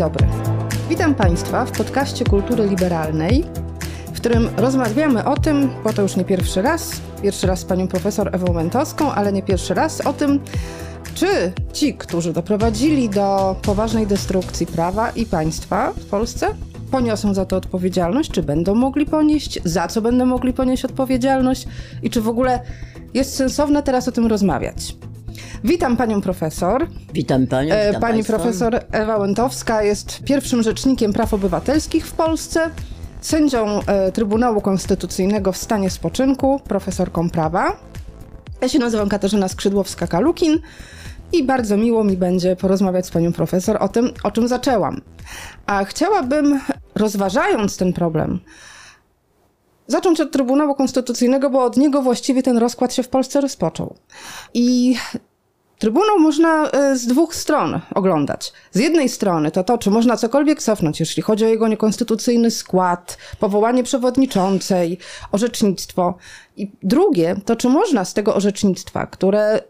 dobry. Witam Państwa w podcaście Kultury Liberalnej, w którym rozmawiamy o tym, bo to już nie pierwszy raz, pierwszy raz z panią profesor Ewą Mentowską, ale nie pierwszy raz, o tym, czy ci, którzy doprowadzili do poważnej destrukcji prawa i państwa w Polsce, poniosą za to odpowiedzialność, czy będą mogli ponieść, za co będą mogli ponieść odpowiedzialność i czy w ogóle jest sensowne teraz o tym rozmawiać. Witam panią profesor. Witam panią. E, Witam Pani państwa. profesor Ewa Łętowska jest pierwszym rzecznikiem praw obywatelskich w Polsce, sędzią e, Trybunału Konstytucyjnego w stanie spoczynku, profesorką prawa. Ja się nazywam Katarzyna Skrzydłowska-Kalukin i bardzo miło mi będzie porozmawiać z panią profesor o tym, o czym zaczęłam. A chciałabym, rozważając ten problem, zacząć od Trybunału Konstytucyjnego, bo od niego właściwie ten rozkład się w Polsce rozpoczął. I Trybunał można e, z dwóch stron oglądać. Z jednej strony to to, czy można cokolwiek cofnąć, jeśli chodzi o jego niekonstytucyjny skład, powołanie przewodniczącej, orzecznictwo. I drugie, to czy można z tego orzecznictwa, które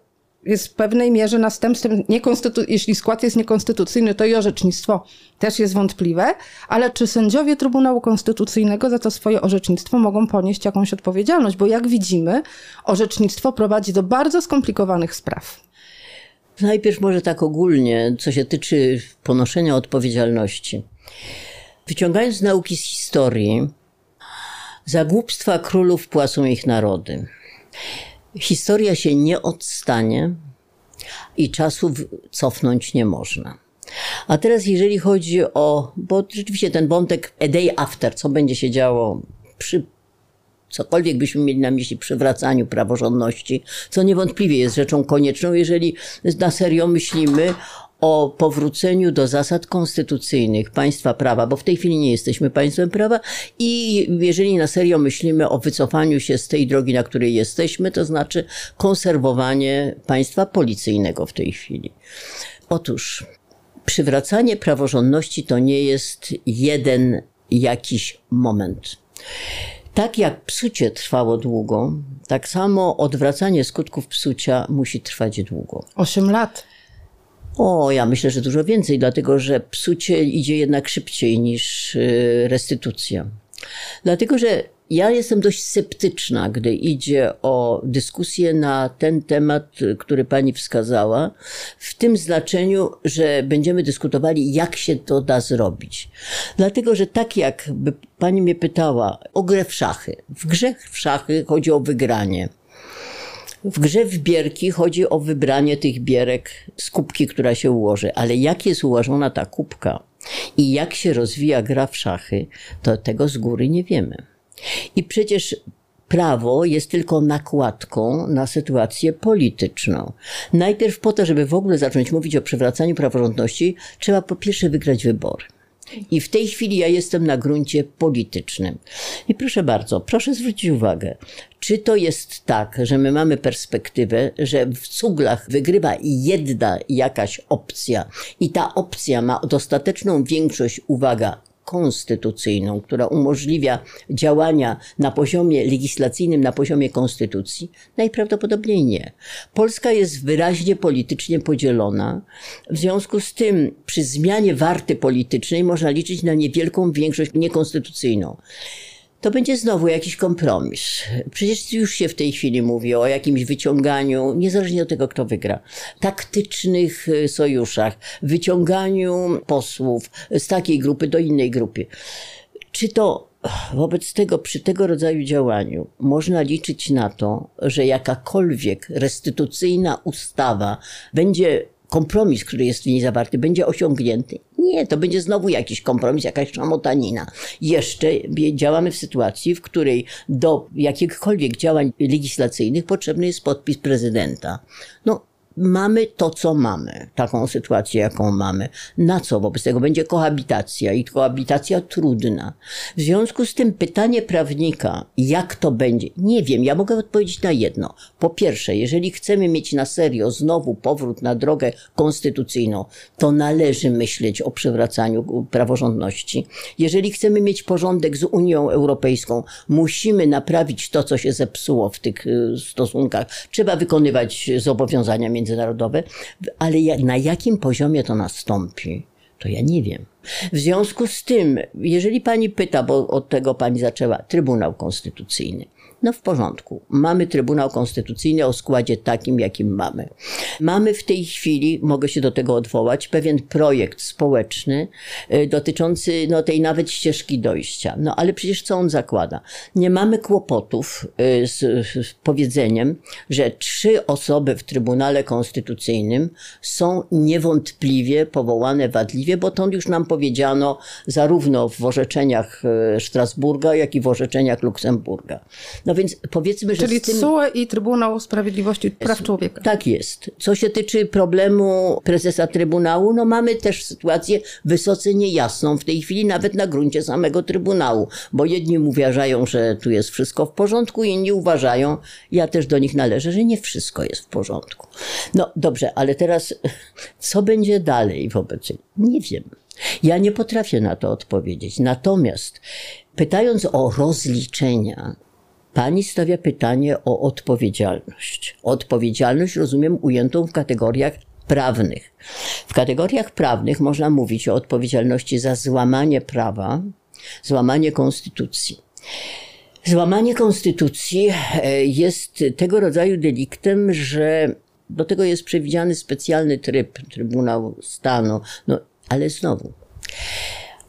jest w pewnej mierze następstwem, niekonstytu- jeśli skład jest niekonstytucyjny, to i orzecznictwo też jest wątpliwe, ale czy sędziowie Trybunału Konstytucyjnego za to swoje orzecznictwo mogą ponieść jakąś odpowiedzialność? Bo jak widzimy, orzecznictwo prowadzi do bardzo skomplikowanych spraw. Najpierw może tak ogólnie, co się tyczy ponoszenia odpowiedzialności. Wyciągając nauki z historii, za głupstwa królów płacą ich narody. Historia się nie odstanie i czasów cofnąć nie można. A teraz, jeżeli chodzi o, bo rzeczywiście ten wątek a day after, co będzie się działo przy cokolwiek byśmy mieli na myśli przywracaniu praworządności, co niewątpliwie jest rzeczą konieczną, jeżeli na serio myślimy o powróceniu do zasad konstytucyjnych państwa prawa, bo w tej chwili nie jesteśmy państwem prawa i jeżeli na serio myślimy o wycofaniu się z tej drogi, na której jesteśmy, to znaczy konserwowanie państwa policyjnego w tej chwili. Otóż przywracanie praworządności to nie jest jeden jakiś moment. Tak jak psucie trwało długo, tak samo odwracanie skutków psucia musi trwać długo. Osiem lat. O, ja myślę, że dużo więcej, dlatego że psucie idzie jednak szybciej niż y, restytucja. Dlatego, że ja jestem dość sceptyczna, gdy idzie o dyskusję na ten temat, który pani wskazała, w tym znaczeniu, że będziemy dyskutowali, jak się to da zrobić. Dlatego, że tak jakby pani mnie pytała o grę w szachy. W grze w szachy chodzi o wygranie. W grze w bierki chodzi o wybranie tych bierek z kubki, która się ułoży, ale jak jest ułożona ta kubka i jak się rozwija gra w szachy, to tego z góry nie wiemy. I przecież prawo jest tylko nakładką na sytuację polityczną. Najpierw po to, żeby w ogóle zacząć mówić o przywracaniu praworządności, trzeba po pierwsze wygrać wybory. I w tej chwili ja jestem na gruncie politycznym. I proszę bardzo, proszę zwrócić uwagę, czy to jest tak, że my mamy perspektywę, że w cuglach wygrywa jedna jakaś opcja i ta opcja ma dostateczną większość, uwaga, konstytucyjną, która umożliwia działania na poziomie legislacyjnym, na poziomie konstytucji? Najprawdopodobniej nie. Polska jest wyraźnie politycznie podzielona. W związku z tym przy zmianie warty politycznej można liczyć na niewielką większość niekonstytucyjną to będzie znowu jakiś kompromis. Przecież już się w tej chwili mówi o jakimś wyciąganiu, niezależnie od tego, kto wygra, taktycznych y, sojuszach, wyciąganiu posłów z takiej grupy do innej grupy. Czy to wobec tego, przy tego rodzaju działaniu można liczyć na to, że jakakolwiek restytucyjna ustawa będzie kompromis, który jest w niej zawarty, będzie osiągnięty? Nie, to będzie znowu jakiś kompromis, jakaś szamotanina. Jeszcze działamy w sytuacji, w której do jakichkolwiek działań legislacyjnych potrzebny jest podpis prezydenta. No, mamy to, co mamy, taką sytuację, jaką mamy. Na co wobec tego będzie kohabitacja i kohabitacja trudna. W związku z tym pytanie prawnika, jak to będzie, nie wiem, ja mogę odpowiedzieć na jedno. Po pierwsze, jeżeli chcemy mieć na serio znowu powrót na drogę konstytucyjną, to należy myśleć o przywracaniu praworządności. Jeżeli chcemy mieć porządek z Unią Europejską, musimy naprawić to, co się zepsuło w tych y, stosunkach. Trzeba wykonywać zobowiązania międzynarodowe, ale na jakim poziomie to nastąpi? To ja nie wiem. W związku z tym, jeżeli pani pyta, bo od tego pani zaczęła, Trybunał Konstytucyjny. No w porządku. Mamy Trybunał Konstytucyjny o składzie takim, jakim mamy. Mamy w tej chwili, mogę się do tego odwołać, pewien projekt społeczny y, dotyczący no, tej nawet ścieżki dojścia. No ale przecież co on zakłada? Nie mamy kłopotów y, z, z powiedzeniem, że trzy osoby w Trybunale Konstytucyjnym są niewątpliwie powołane wadliwie, bo to już nam powiedziano zarówno w orzeczeniach y, Strasburga, jak i w orzeczeniach Luksemburga. No więc powiedzmy, że Czyli tym... CUE i Trybunał Sprawiedliwości i Praw Człowieka. Tak jest. Co się tyczy problemu prezesa Trybunału, no mamy też sytuację wysoce niejasną w tej chwili, nawet na gruncie samego Trybunału, bo jedni uważają, że tu jest wszystko w porządku, inni uważają, ja też do nich należę, że nie wszystko jest w porządku. No dobrze, ale teraz co będzie dalej wobec? Nie wiem. Ja nie potrafię na to odpowiedzieć. Natomiast pytając o rozliczenia, Pani stawia pytanie o odpowiedzialność. Odpowiedzialność rozumiem ujętą w kategoriach prawnych. W kategoriach prawnych można mówić o odpowiedzialności za złamanie prawa, złamanie konstytucji. Złamanie konstytucji e, jest tego rodzaju deliktem, że do tego jest przewidziany specjalny tryb Trybunału Stanu. No, ale znowu,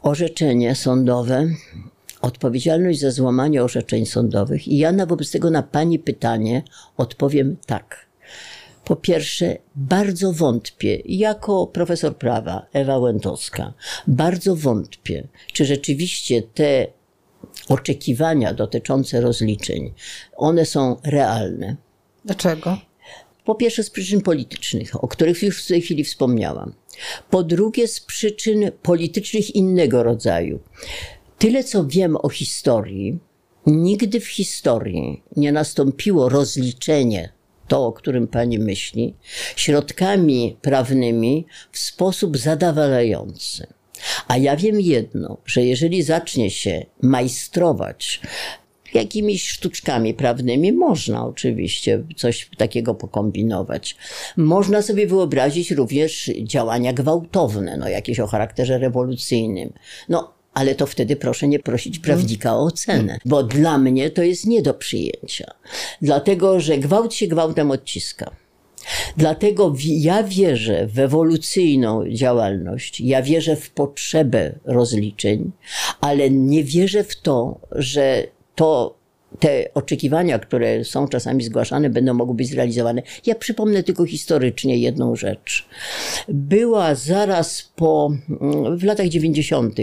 orzeczenie sądowe odpowiedzialność za złamanie orzeczeń sądowych i ja na wobec tego na pani pytanie odpowiem tak. Po pierwsze, bardzo wątpię, jako profesor prawa Ewa Łętowska, bardzo wątpię, czy rzeczywiście te oczekiwania dotyczące rozliczeń, one są realne. Dlaczego? Po pierwsze z przyczyn politycznych, o których już w tej chwili wspomniałam. Po drugie z przyczyn politycznych innego rodzaju. Tyle, co wiem o historii, nigdy w historii nie nastąpiło rozliczenie, to o którym pani myśli, środkami prawnymi w sposób zadowalający. A ja wiem jedno, że jeżeli zacznie się majstrować jakimiś sztuczkami prawnymi można oczywiście coś takiego pokombinować. Można sobie wyobrazić również działania gwałtowne, no jakieś o charakterze rewolucyjnym. No, ale to wtedy proszę nie prosić prawnika o ocenę, bo dla mnie to jest nie do przyjęcia. Dlatego, że gwałt się gwałtem odciska. Dlatego ja wierzę w ewolucyjną działalność, ja wierzę w potrzebę rozliczeń, ale nie wierzę w to, że to te oczekiwania, które są czasami zgłaszane, będą mogły być zrealizowane. Ja przypomnę tylko historycznie jedną rzecz. Była zaraz po, mm, w latach 90.,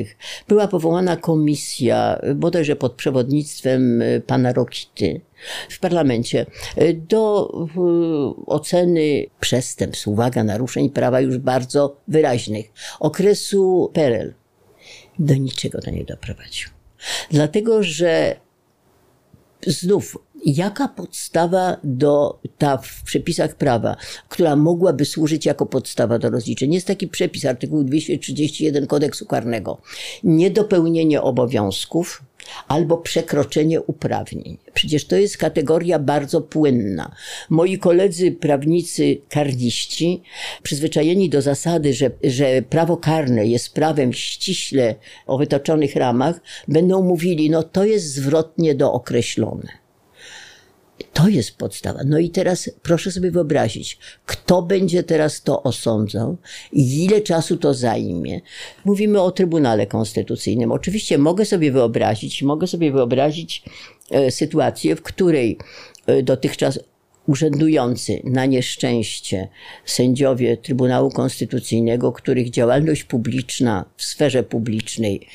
była powołana komisja, bodajże pod przewodnictwem y, pana Rokity, w parlamencie y, do oceny przestępstw, uwaga, naruszeń prawa już bardzo wyraźnych, okresu PRL. Do niczego to nie doprowadził. Dlatego, że znów, jaka podstawa do ta w przepisach prawa, która mogłaby służyć jako podstawa do rozliczeń? Jest taki przepis, artykuł 231 kodeksu karnego. Niedopełnienie obowiązków, albo przekroczenie uprawnień. Przecież to jest kategoria bardzo płynna. Moi koledzy prawnicy karniści, przyzwyczajeni do zasady, że, że prawo karne jest prawem ściśle o wytoczonych ramach, będą mówili, no to jest zwrotnie dookreślone. To jest podstawa. No i teraz proszę sobie wyobrazić, kto będzie teraz to osądzał i ile czasu to zajmie. Mówimy o Trybunale Konstytucyjnym. Oczywiście mogę sobie wyobrazić, mogę sobie wyobrazić e, sytuację, w której e, dotychczas urzędujący na nieszczęście sędziowie Trybunału Konstytucyjnego, których działalność publiczna w sferze publicznej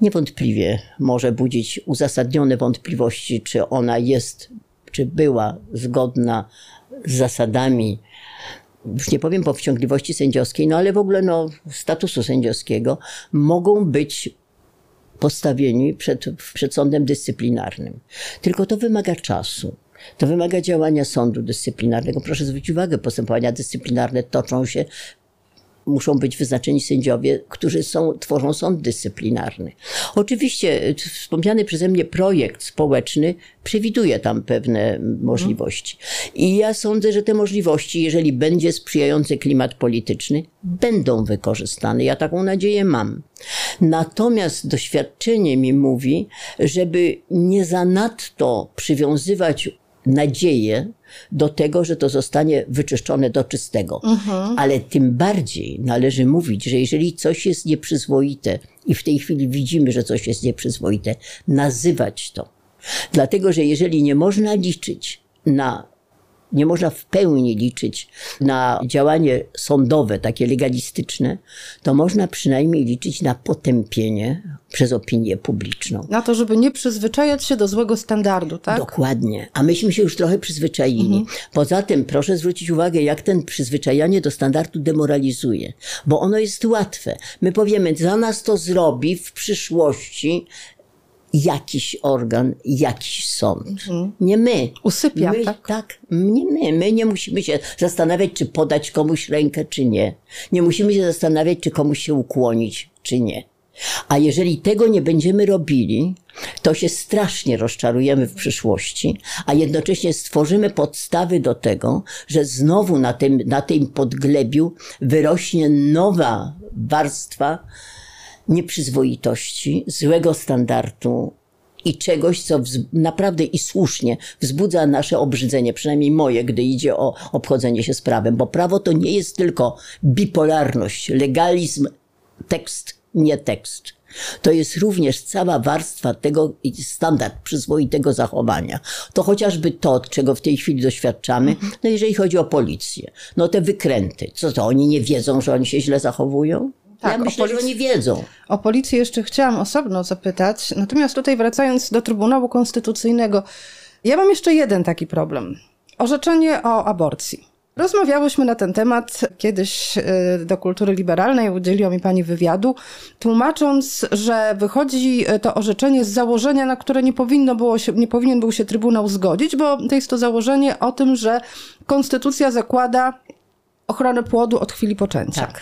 niewątpliwie może budzić uzasadnione wątpliwości, czy ona jest czy była zgodna z zasadami, już nie powiem powściągliwości sędziowskiej, no ale w ogóle no, statusu sędziowskiego, mogą być postawieni przed, przed sądem dyscyplinarnym. Tylko to wymaga czasu. To wymaga działania sądu dyscyplinarnego. Proszę zwrócić uwagę, postępowania dyscyplinarne toczą się muszą być wyznaczeni sędziowie, którzy są, tworzą sąd dyscyplinarny. Oczywiście wspomniany przeze mnie projekt społeczny przewiduje tam pewne możliwości. I ja sądzę, że te możliwości, jeżeli będzie sprzyjający klimat polityczny, będą wykorzystane. Ja taką nadzieję mam. Natomiast doświadczenie mi mówi, żeby nie zanadto przywiązywać nadzieję do tego, że to zostanie wyczyszczone do czystego. Mhm. Ale tym bardziej należy mówić, że jeżeli coś jest nieprzyzwoite i w tej chwili widzimy, że coś jest nieprzyzwoite, nazywać to. Dlatego, że jeżeli nie można liczyć na nie można w pełni liczyć na działanie sądowe, takie legalistyczne, to można przynajmniej liczyć na potępienie przez opinię publiczną. Na to, żeby nie przyzwyczajać się do złego standardu, tak? Dokładnie. A myśmy się już trochę przyzwyczaili. Mhm. Poza tym proszę zwrócić uwagę, jak ten przyzwyczajanie do standardu demoralizuje, bo ono jest łatwe. My powiemy, za nas to zrobi w przyszłości jakiś organ, jakiś sąd. Mhm. Nie my. Usypia, my, tak? Tak, nie my. My nie musimy się zastanawiać, czy podać komuś rękę, czy nie. Nie musimy się zastanawiać, czy komuś się ukłonić, czy nie. A jeżeli tego nie będziemy robili, to się strasznie rozczarujemy w przyszłości, a jednocześnie stworzymy podstawy do tego, że znowu na tym, na tym podglebiu wyrośnie nowa warstwa nieprzyzwoitości, złego standardu i czegoś, co naprawdę i słusznie wzbudza nasze obrzydzenie, przynajmniej moje, gdy idzie o obchodzenie się z prawem, bo prawo to nie jest tylko bipolarność, legalizm, tekst, nie tekst. To jest również cała warstwa tego standard przyzwoitego zachowania. To chociażby to, czego w tej chwili doświadczamy, no jeżeli chodzi o policję. No te wykręty. Co to, oni nie wiedzą, że oni się źle zachowują? Tak, ja myślę, policji... że oni wiedzą. O policję jeszcze chciałam osobno zapytać. Natomiast tutaj wracając do Trybunału Konstytucyjnego, ja mam jeszcze jeden taki problem. Orzeczenie o aborcji. Rozmawiałyśmy na ten temat kiedyś y, do kultury liberalnej, udzieliła mi pani wywiadu, tłumacząc, że wychodzi to orzeczenie z założenia, na które nie, powinno było się, nie powinien był się Trybunał zgodzić, bo to jest to założenie o tym, że konstytucja zakłada ochronę płodu od chwili poczęcia. Tak.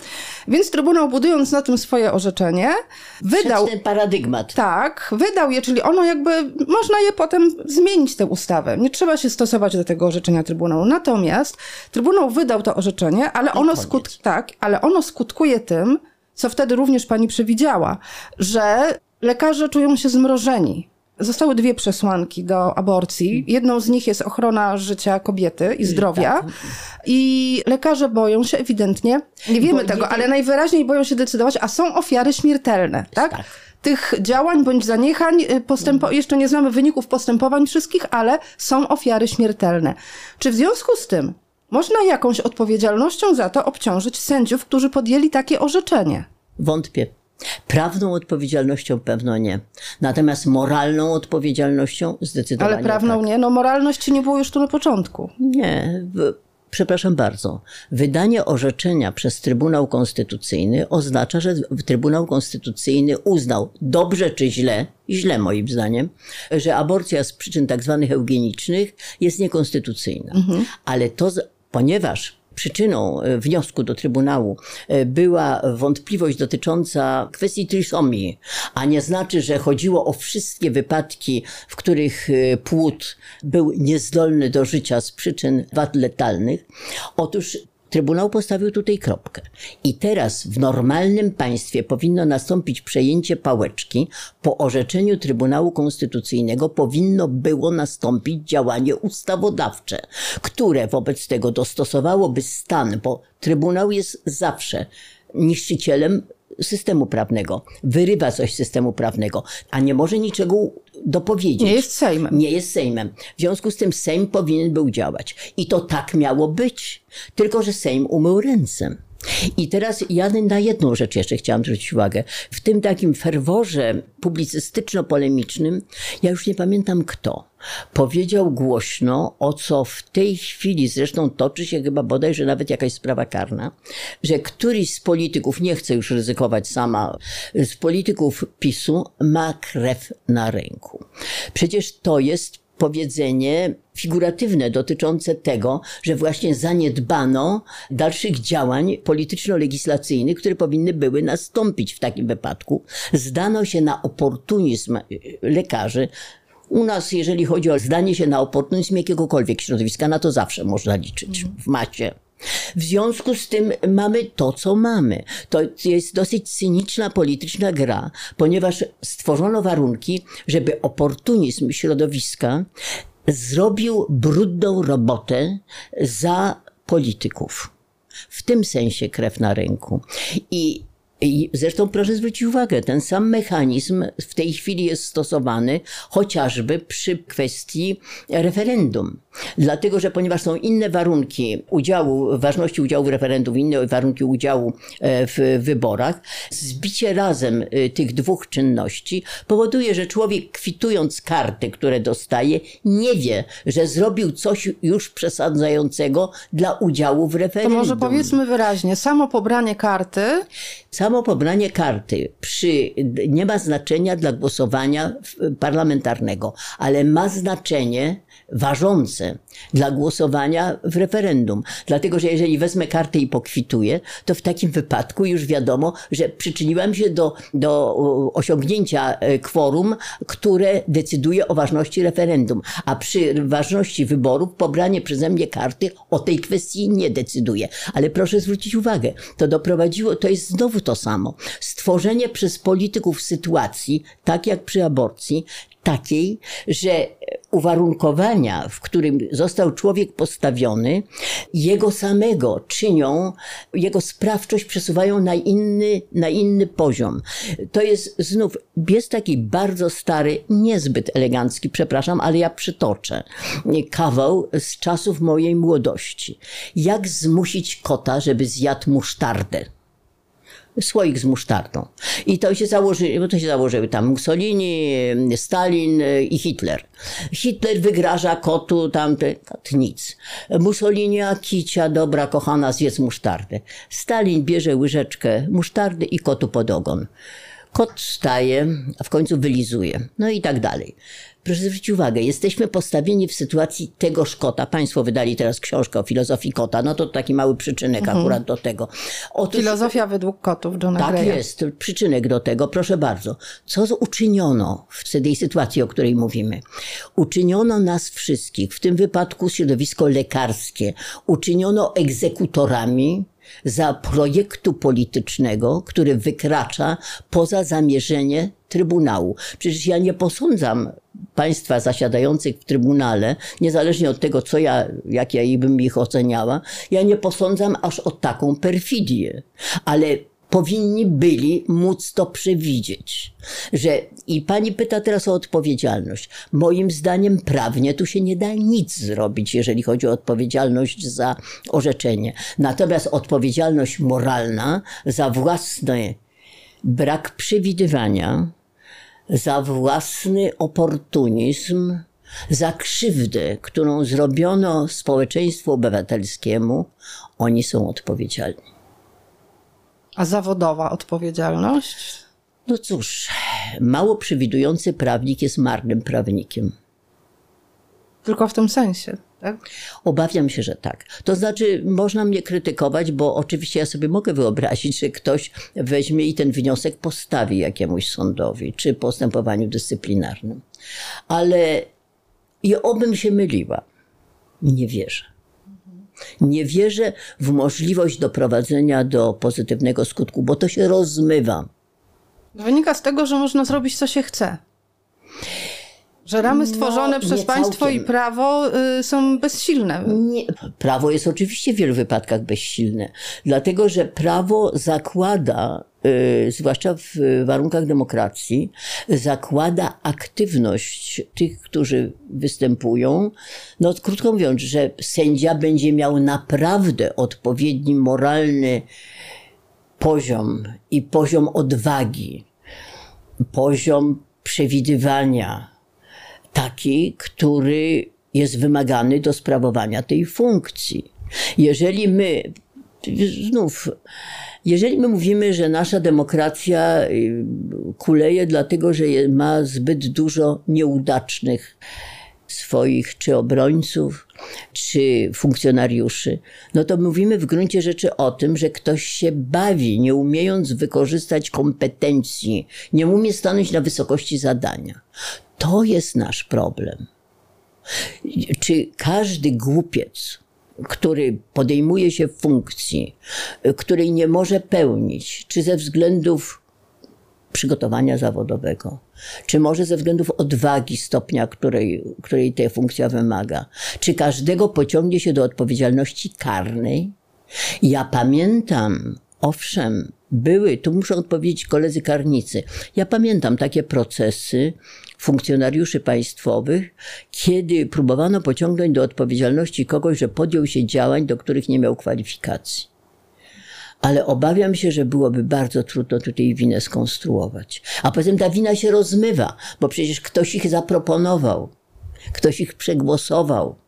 Więc Trybunał, budując na tym swoje orzeczenie, wydał... ten paradygmat. Tak, wydał je, czyli ono jakby, można je potem zmienić, tę ustawę. Nie trzeba się stosować do tego orzeczenia Trybunału. Natomiast Trybunał wydał to orzeczenie, ale ono, skut... tak, ale ono skutkuje tym, co wtedy również pani przewidziała, że lekarze czują się zmrożeni Zostały dwie przesłanki do aborcji. Jedną z nich jest ochrona życia kobiety i zdrowia. Tak. I lekarze boją się ewidentnie, nie wiemy Bo tego, nie... ale najwyraźniej boją się decydować, a są ofiary śmiertelne, tak? tak. Tych działań bądź zaniechań, y, postępo- mhm. jeszcze nie znamy wyników postępowań wszystkich, ale są ofiary śmiertelne. Czy w związku z tym można jakąś odpowiedzialnością za to obciążyć sędziów, którzy podjęli takie orzeczenie? Wątpię. Prawną odpowiedzialnością pewno nie. Natomiast moralną odpowiedzialnością zdecydowanie Ale prawną tak. nie? No moralności nie było już tu na początku. Nie. Przepraszam bardzo. Wydanie orzeczenia przez Trybunał Konstytucyjny oznacza, że Trybunał Konstytucyjny uznał dobrze czy źle, źle moim zdaniem, że aborcja z przyczyn tak zwanych eugenicznych jest niekonstytucyjna. Mhm. Ale to, ponieważ przyczyną e, wniosku do Trybunału e, była wątpliwość dotycząca kwestii trisomii, a nie znaczy, że chodziło o wszystkie wypadki, w których e, płód był niezdolny do życia z przyczyn wad letalnych. Otóż Trybunał postawił tutaj kropkę. I teraz w normalnym państwie powinno nastąpić przejęcie pałeczki. Po orzeczeniu Trybunału Konstytucyjnego powinno było nastąpić działanie ustawodawcze, które wobec tego dostosowałoby stan, bo Trybunał jest zawsze niszczycielem systemu prawnego, wyrywa coś z systemu prawnego, a nie może niczego dopowiedzieć. Nie jest Sejmem. Nie jest Sejmem. W związku z tym Sejm powinien był działać. I to tak miało być. Tylko, że Sejm umył ręce. I teraz ja na jedną rzecz jeszcze chciałam zwrócić uwagę. W tym takim ferworze publicystyczno-polemicznym, ja już nie pamiętam kto, powiedział głośno, o co w tej chwili zresztą toczy się chyba bodajże nawet jakaś sprawa karna, że któryś z polityków, nie chcę już ryzykować sama, z polityków PiSu ma krew na ręku. Przecież to jest powiedzenie figuratywne dotyczące tego, że właśnie zaniedbano dalszych działań polityczno-legislacyjnych, które powinny były nastąpić w takim wypadku. Zdano się na oportunizm lekarzy, u nas, jeżeli chodzi o zdanie się na oportunizm jakiegokolwiek środowiska, na to zawsze można liczyć w masie. W związku z tym mamy to, co mamy. To jest dosyć cyniczna polityczna gra, ponieważ stworzono warunki, żeby oportunizm środowiska zrobił brudną robotę za polityków. W tym sensie krew na rynku. I i zresztą proszę zwrócić uwagę, ten sam mechanizm w tej chwili jest stosowany chociażby przy kwestii referendum. Dlatego, że ponieważ są inne warunki udziału, ważności udziału w referendum, inne warunki udziału e, w wyborach, zbicie razem e, tych dwóch czynności powoduje, że człowiek kwitując karty, które dostaje, nie wie, że zrobił coś już przesadzającego dla udziału w referendum. To może powiedzmy wyraźnie, samo pobranie karty Samo pobranie karty przy, nie ma znaczenia dla głosowania parlamentarnego, ale ma znaczenie ważące dla głosowania w referendum. Dlatego, że jeżeli wezmę kartę i pokwituję, to w takim wypadku już wiadomo, że przyczyniłam się do, do osiągnięcia e, kworum, które decyduje o ważności referendum. A przy ważności wyborów pobranie przeze mnie karty o tej kwestii nie decyduje. Ale proszę zwrócić uwagę, to doprowadziło, to jest znowu to samo. Stworzenie przez polityków sytuacji, tak jak przy aborcji, takiej, że uwarunkowania, w którym został człowiek postawiony, jego samego czynią, jego sprawczość przesuwają na inny, na inny poziom. To jest znów, jest taki bardzo stary, niezbyt elegancki, przepraszam, ale ja przytoczę, kawał z czasów mojej młodości. Jak zmusić kota, żeby zjadł musztardę? Słoik z musztardą. I to się założyły, bo to się założyły tam Mussolini, Stalin i Hitler. Hitler wygraża kotu tamte, kot nic. Mussolini, kicia, dobra, kochana, zjedz musztardę. Stalin bierze łyżeczkę musztardy i kotu pod ogon. Kot staje, a w końcu wylizuje. No i tak dalej. Proszę zwrócić uwagę, jesteśmy postawieni w sytuacji tego kota. Państwo wydali teraz książkę o filozofii kota, no to taki mały przyczynek mhm. akurat do tego. Otóż, Filozofia według kotów Johna Tak Greya. jest, przyczynek do tego, proszę bardzo. Co uczyniono w tej sytuacji, o której mówimy? Uczyniono nas wszystkich, w tym wypadku środowisko lekarskie, uczyniono egzekutorami za projektu politycznego, który wykracza poza zamierzenie Trybunału. Przecież ja nie posądzam państwa zasiadających w Trybunale, niezależnie od tego, co ja, jak ja bym ich oceniała, ja nie posądzam aż o taką perfidię. Ale powinni byli móc to przewidzieć. Że, I pani pyta teraz o odpowiedzialność. Moim zdaniem prawnie tu się nie da nic zrobić, jeżeli chodzi o odpowiedzialność za orzeczenie. Natomiast odpowiedzialność moralna za własny brak przewidywania, za własny oportunizm, za krzywdę, którą zrobiono społeczeństwu obywatelskiemu, oni są odpowiedzialni. A zawodowa odpowiedzialność? No cóż, mało przewidujący prawnik jest marnym prawnikiem. Tylko w tym sensie. Tak? Obawiam się, że tak. To znaczy, można mnie krytykować, bo oczywiście ja sobie mogę wyobrazić, że ktoś weźmie i ten wniosek postawi jakiemuś sądowi czy postępowaniu dyscyplinarnym. Ale i obym się myliła. Nie wierzę. Nie wierzę w możliwość doprowadzenia do pozytywnego skutku, bo to się rozmywa. Wynika z tego, że można zrobić, co się chce. Że ramy stworzone no, przez państwo i prawo y, są bezsilne. Nie. Prawo jest oczywiście w wielu wypadkach bezsilne, dlatego że prawo zakłada, y, zwłaszcza w warunkach demokracji, zakłada aktywność tych, którzy występują. No, krótko mówiąc, że sędzia będzie miał naprawdę odpowiedni moralny poziom i poziom odwagi, poziom przewidywania taki, który jest wymagany do sprawowania tej funkcji. Jeżeli my, znów, jeżeli my mówimy, że nasza demokracja y, kuleje dlatego, że ma zbyt dużo nieudacznych swoich czy obrońców, czy funkcjonariuszy, no to mówimy w gruncie rzeczy o tym, że ktoś się bawi, nie umiejąc wykorzystać kompetencji, nie umie stanąć na wysokości zadania. To jest nasz problem. Czy każdy głupiec, który podejmuje się funkcji, której nie może pełnić, czy ze względów przygotowania zawodowego, czy może ze względów odwagi stopnia, której, której ta funkcja wymaga, czy każdego pociągnie się do odpowiedzialności karnej? Ja pamiętam, owszem, były, tu muszę odpowiedzieć koledzy karnicy, ja pamiętam takie procesy, funkcjonariuszy państwowych, kiedy próbowano pociągnąć do odpowiedzialności kogoś, że podjął się działań, do których nie miał kwalifikacji. Ale obawiam się, że byłoby bardzo trudno tutaj winę skonstruować. A poza tym ta wina się rozmywa, bo przecież ktoś ich zaproponował, ktoś ich przegłosował.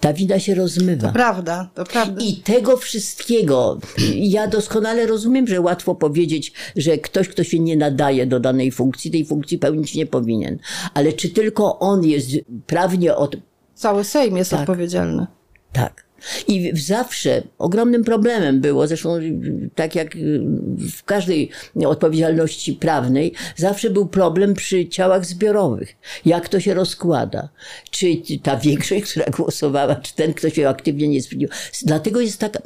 Ta wina się rozmywa. To prawda, to prawda. I tego wszystkiego, ja doskonale rozumiem, że łatwo powiedzieć, że ktoś, kto się nie nadaje do danej funkcji, tej funkcji pełnić nie powinien. Ale czy tylko on jest prawnie od. Cały Sejm jest tak. odpowiedzialny. Tak. I zawsze ogromnym problemem było, zresztą tak jak w każdej odpowiedzialności prawnej, zawsze był problem przy ciałach zbiorowych. Jak to się rozkłada? Czy ta większość, która głosowała, czy ten, kto się aktywnie nie sprzeciwił. Dlatego jest taka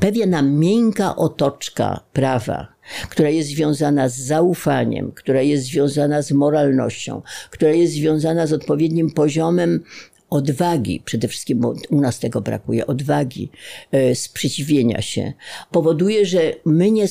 pewna miękka otoczka prawa, która jest związana z zaufaniem, która jest związana z moralnością, która jest związana z odpowiednim poziomem odwagi, przede wszystkim u nas tego brakuje, odwagi, e, sprzeciwienia się, powoduje, że my nie,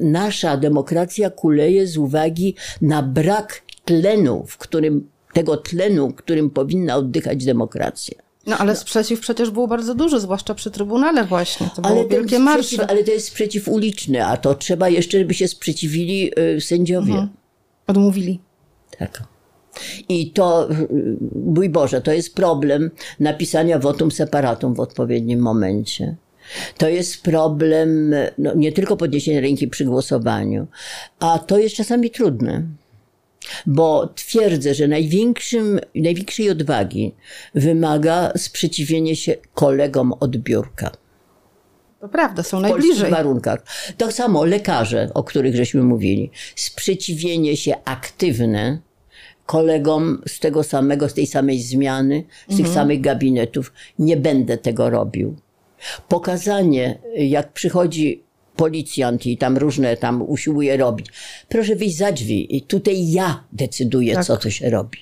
nasza demokracja kuleje z uwagi na brak tlenu, w którym, tego tlenu, którym powinna oddychać demokracja. No ale sprzeciw przecież był bardzo duży, zwłaszcza przy Trybunale właśnie. To ale, wielkie marsze. ale to jest sprzeciw uliczny, a to trzeba jeszcze, żeby się sprzeciwili y, sędziowie. Mhm. Odmówili. Tak. I to, mój Boże, to jest problem napisania votum separatum w odpowiednim momencie. To jest problem no, nie tylko podniesienia ręki przy głosowaniu, a to jest czasami trudne. Bo twierdzę, że największym, największej odwagi wymaga sprzeciwienie się kolegom od biurka. To prawda, są w najbliżej. W warunkach. To samo lekarze, o których żeśmy mówili. Sprzeciwienie się aktywne kolegom z tego samego, z tej samej zmiany, z mhm. tych samych gabinetów. Nie będę tego robił. Pokazanie, jak przychodzi policjant i tam różne tam usiłuje robić. Proszę wyjść za drzwi i tutaj ja decyduję, tak. co to się robi.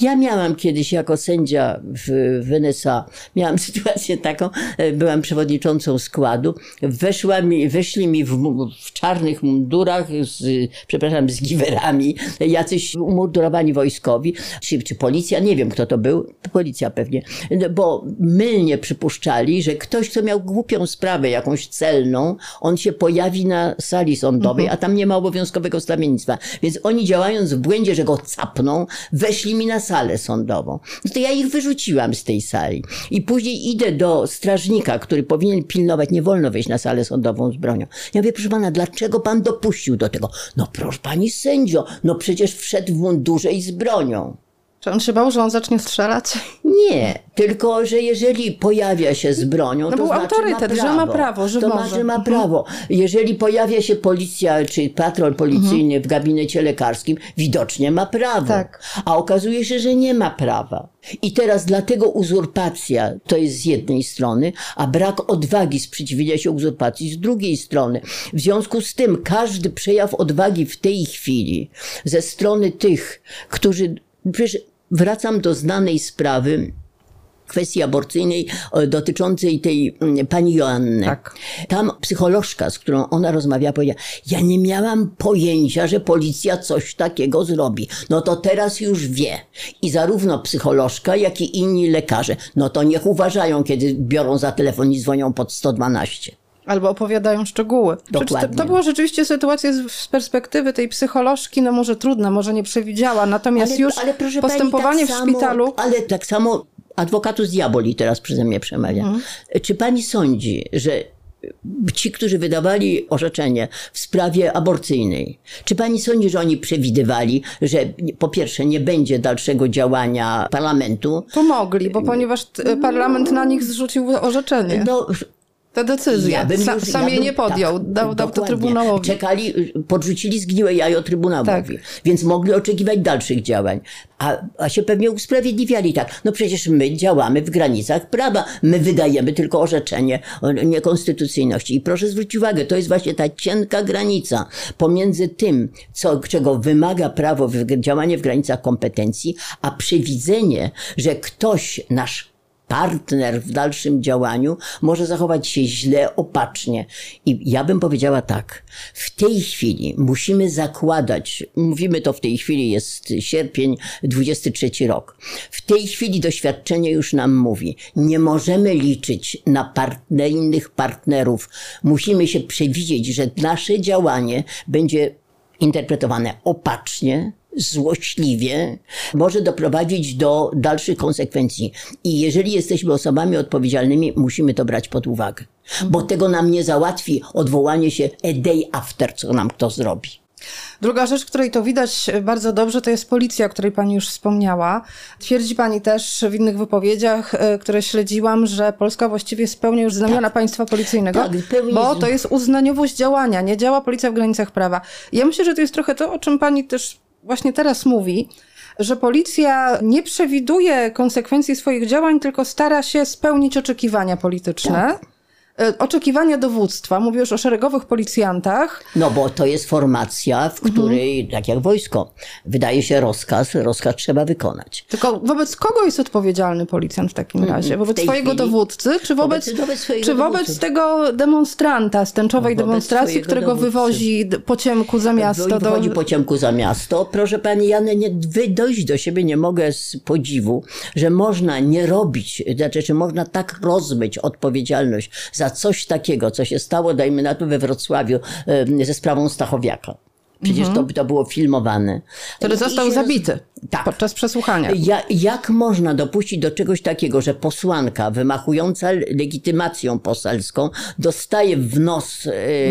Ja miałam kiedyś jako sędzia w, w NSA, miałam sytuację taką, e, byłam przewodniczącą składu, weszła mi, weszli mi w, w czarnych mundurach, z, przepraszam, z giwerami, jacyś umundurowani wojskowi, czy, czy policja, nie wiem kto to był, policja pewnie, no, bo mylnie przypuszczali, że ktoś, kto miał głupią sprawę jakąś celną, on się pojawi na sali sądowej, mhm. a tam nie ma obowiązkowego stawiennictwa. Więc oni działając w błędzie, że go capną, weszli weszli mi na salę sądową. No to ja ich wyrzuciłam z tej sali. I później idę do strażnika, który powinien pilnować, nie wolno wejść na salę sądową z bronią. Ja mówię, proszę pana, dlaczego pan dopuścił do tego? No proszę pani sędzio, no przecież wszedł w mundurze i z bronią. Czy on się bał, że on zacznie strzelać? Nie, tylko że jeżeli pojawia się z bronią, no to był znaczy autorytet, ma że ma prawo, że to może. Ma mhm. prawo. Jeżeli pojawia się policja czy patrol policyjny mhm. w gabinecie lekarskim, widocznie ma prawo. Tak. A okazuje się, że nie ma prawa. I teraz dlatego uzurpacja to jest z jednej strony, a brak odwagi sprzeciwienia się uzurpacji z drugiej strony. W związku z tym każdy przejaw odwagi w tej chwili ze strony tych, którzy przecież wracam do znanej sprawy kwestii aborcyjnej dotyczącej tej mm, pani Joanny. Tak. Tam psycholożka, z którą ona rozmawiała, powiedziała, ja nie miałam pojęcia, że policja coś takiego zrobi. No to teraz już wie. I zarówno psycholożka, jak i inni lekarze, no to niech uważają, kiedy biorą za telefon i dzwonią pod 112. Albo opowiadają szczegóły. Dokładnie. To, to była rzeczywiście sytuacja z, z, perspektywy tej psycholożki, no może trudna, może nie przewidziała, natomiast ale, już ale postępowanie tak w szpitalu... ale tak samo adwokatus diaboli teraz przeze mnie przemawia. Mhm. Czy pani sądzi, że ci, którzy wydawali orzeczenie w sprawie aborcyjnej, czy pani sądzi, że oni przewidywali, że po pierwsze nie będzie dalszego działania parlamentu? Pomogli, bo ponieważ t- parlament na nich zrzucił orzeczenie. No, Te decyzje. Ja bym Sa, już- sam ja je bym- nie podjął, tak, dał, dał to. Trybunałowi. Czekali, podrzucili zgniłe jajo Trybunałowi, Tak. więc mogli oczekiwać dalszych działań. A, a się pewnie usprawiedliwiali tak. No przecież my działamy w granicach prawa, my wydajemy tylko orzeczenie o niekonstytucyjności. I proszę zwrócić uwagę, to jest właśnie ta cienka granica pomiędzy tym, co, czego wymaga prawo, w, działanie w granicach kompetencji, a przewidzenie, że ktoś, nasz partner w dalszym działaniu może zachować się źle, opacznie. I ja bym powiedziała tak, w tej chwili musimy zakładać, mówimy to w tej chwili, jest sierpień 23 rok, w tej chwili doświadczenie już nam mówi, nie możemy liczyć na partner, innych partnerów, musimy się przewidzieć, że nasze działanie będzie interpretowane opacznie, złośliwie, może doprowadzić do dalszych konsekwencji. I jeżeli jesteśmy osobami odpowiedzialnymi, musimy to brać pod uwagę. Bo tego nam nie załatwi odwołanie się a day after, co nam kto zrobi. Druga rzecz, której to widać bardzo dobrze, to jest policja, o której pani już wspomniała. Twierdzi pani też w innych wypowiedziach, e, które śledziłam, że Polska właściwie spełnia już znamiona państwa policyjnego, Tak, pełni- bo to jest uznaniowość działania, nie działa policja w granicach prawa. Ja myślę, że to jest trochę to, o czym pani też właśnie teraz mówi, że policja nie przewiduje konsekwencji swoich działań, tylko stara się spełnić oczekiwania polityczne. E, Oczekiwania dowództwa, mówię już o szeregowych policjantach, No bo to jest formacja, w której, tak jak wojsko, wydaje się rozkaz, rozkaz trzeba wykonać. Tylko wobec kogo jest odpowiedzialny policjant w takim razie? Wobec swojego dowódcy, czy wobec, Wobec- wobec swojego czy wobec dowódcy. tego demonstranta z tęczowej Wobec demonstracji, którego dowódcy. wywozi po ciemku za miasto do... Wychodzi po ciemku za miasto. Proszę pani, ja nie, wy dojść do siebie nie mogę z podziwu, że można nie robić, znaczy, że można tak rozmyć odpowiedzialność za coś takiego, co się stało, dajmy na to we Wrocławiu ze sprawą Stachowiaka. Przecież to, to było filmowane. który I został zabity Tak. podczas przesłuchania. Ja, jak można dopuścić do czegoś takiego, że posłanka wymachująca legitymacją poselską dostaje w nos e,